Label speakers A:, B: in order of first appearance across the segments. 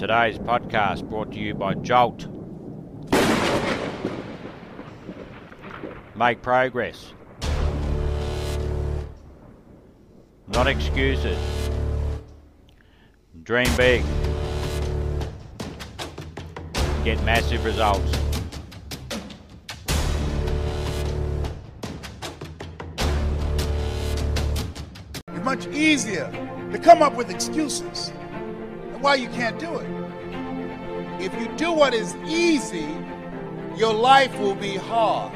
A: Today's podcast brought to you by Jolt. Make progress. Not excuses. Dream big. Get massive results.
B: It's much easier to come up with excuses why you can't do it. If you do what is easy, your life will be hard.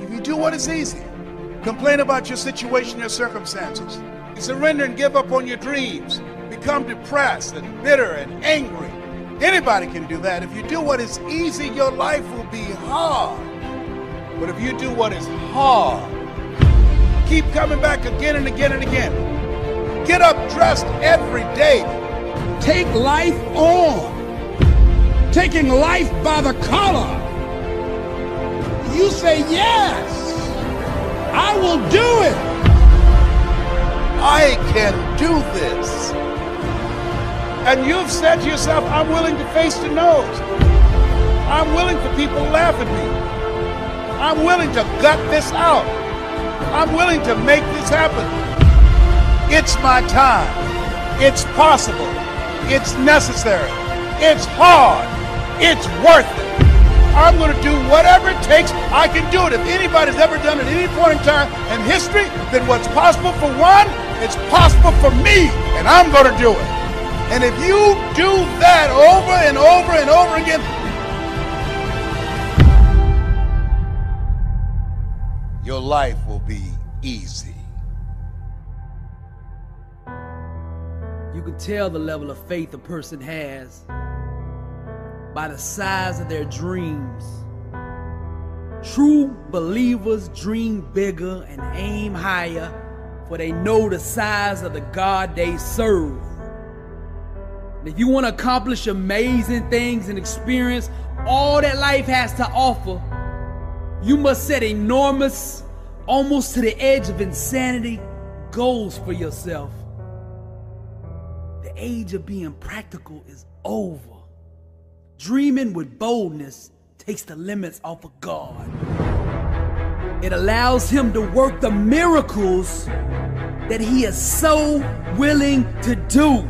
B: If you do what is easy, complain about your situation, your circumstances, surrender and give up on your dreams, become depressed and bitter and angry. Anybody can do that. If you do what is easy, your life will be hard. But if you do what is hard, keep coming back again and again and again. Get up dressed every day. Take life on. Taking life by the collar. You say, Yes, I will do it. I can do this. And you've said to yourself, I'm willing to face the nose. I'm willing for people to laugh at me. I'm willing to gut this out. I'm willing to make this happen. It's my time. It's possible. It's necessary. It's hard. It's worth it. I'm going to do whatever it takes. I can do it. If anybody's ever done it at any point in time in history, then what's possible for one, it's possible for me, and I'm going to do it. And if you do that over and over and over again, your life will be easy.
C: You can tell the level of faith a person has by the size of their dreams. True believers dream bigger and aim higher, for they know the size of the God they serve. And if you want to accomplish amazing things and experience all that life has to offer, you must set enormous, almost to the edge of insanity, goals for yourself. The age of being practical is over. Dreaming with boldness takes the limits off of God. It allows Him to work the miracles that He is so willing to do.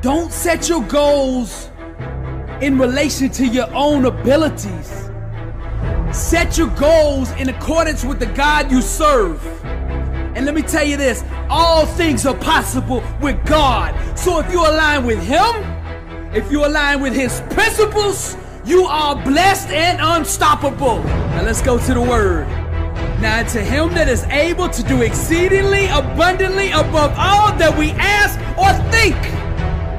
C: Don't set your goals in relation to your own abilities. Set your goals in accordance with the God you serve. And let me tell you this all things are possible with God. So if you align with Him, if you align with His principles, you are blessed and unstoppable. Now let's go to the Word. Now to Him that is able to do exceedingly abundantly above all that we ask or think,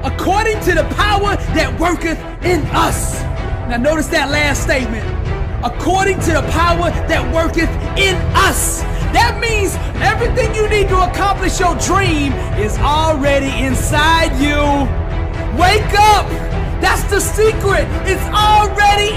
C: according to the power that worketh in us. Now notice that last statement. According to the power that worketh in us. That means everything you need to accomplish your dream is already inside you. Wake up! That's the secret. It's already.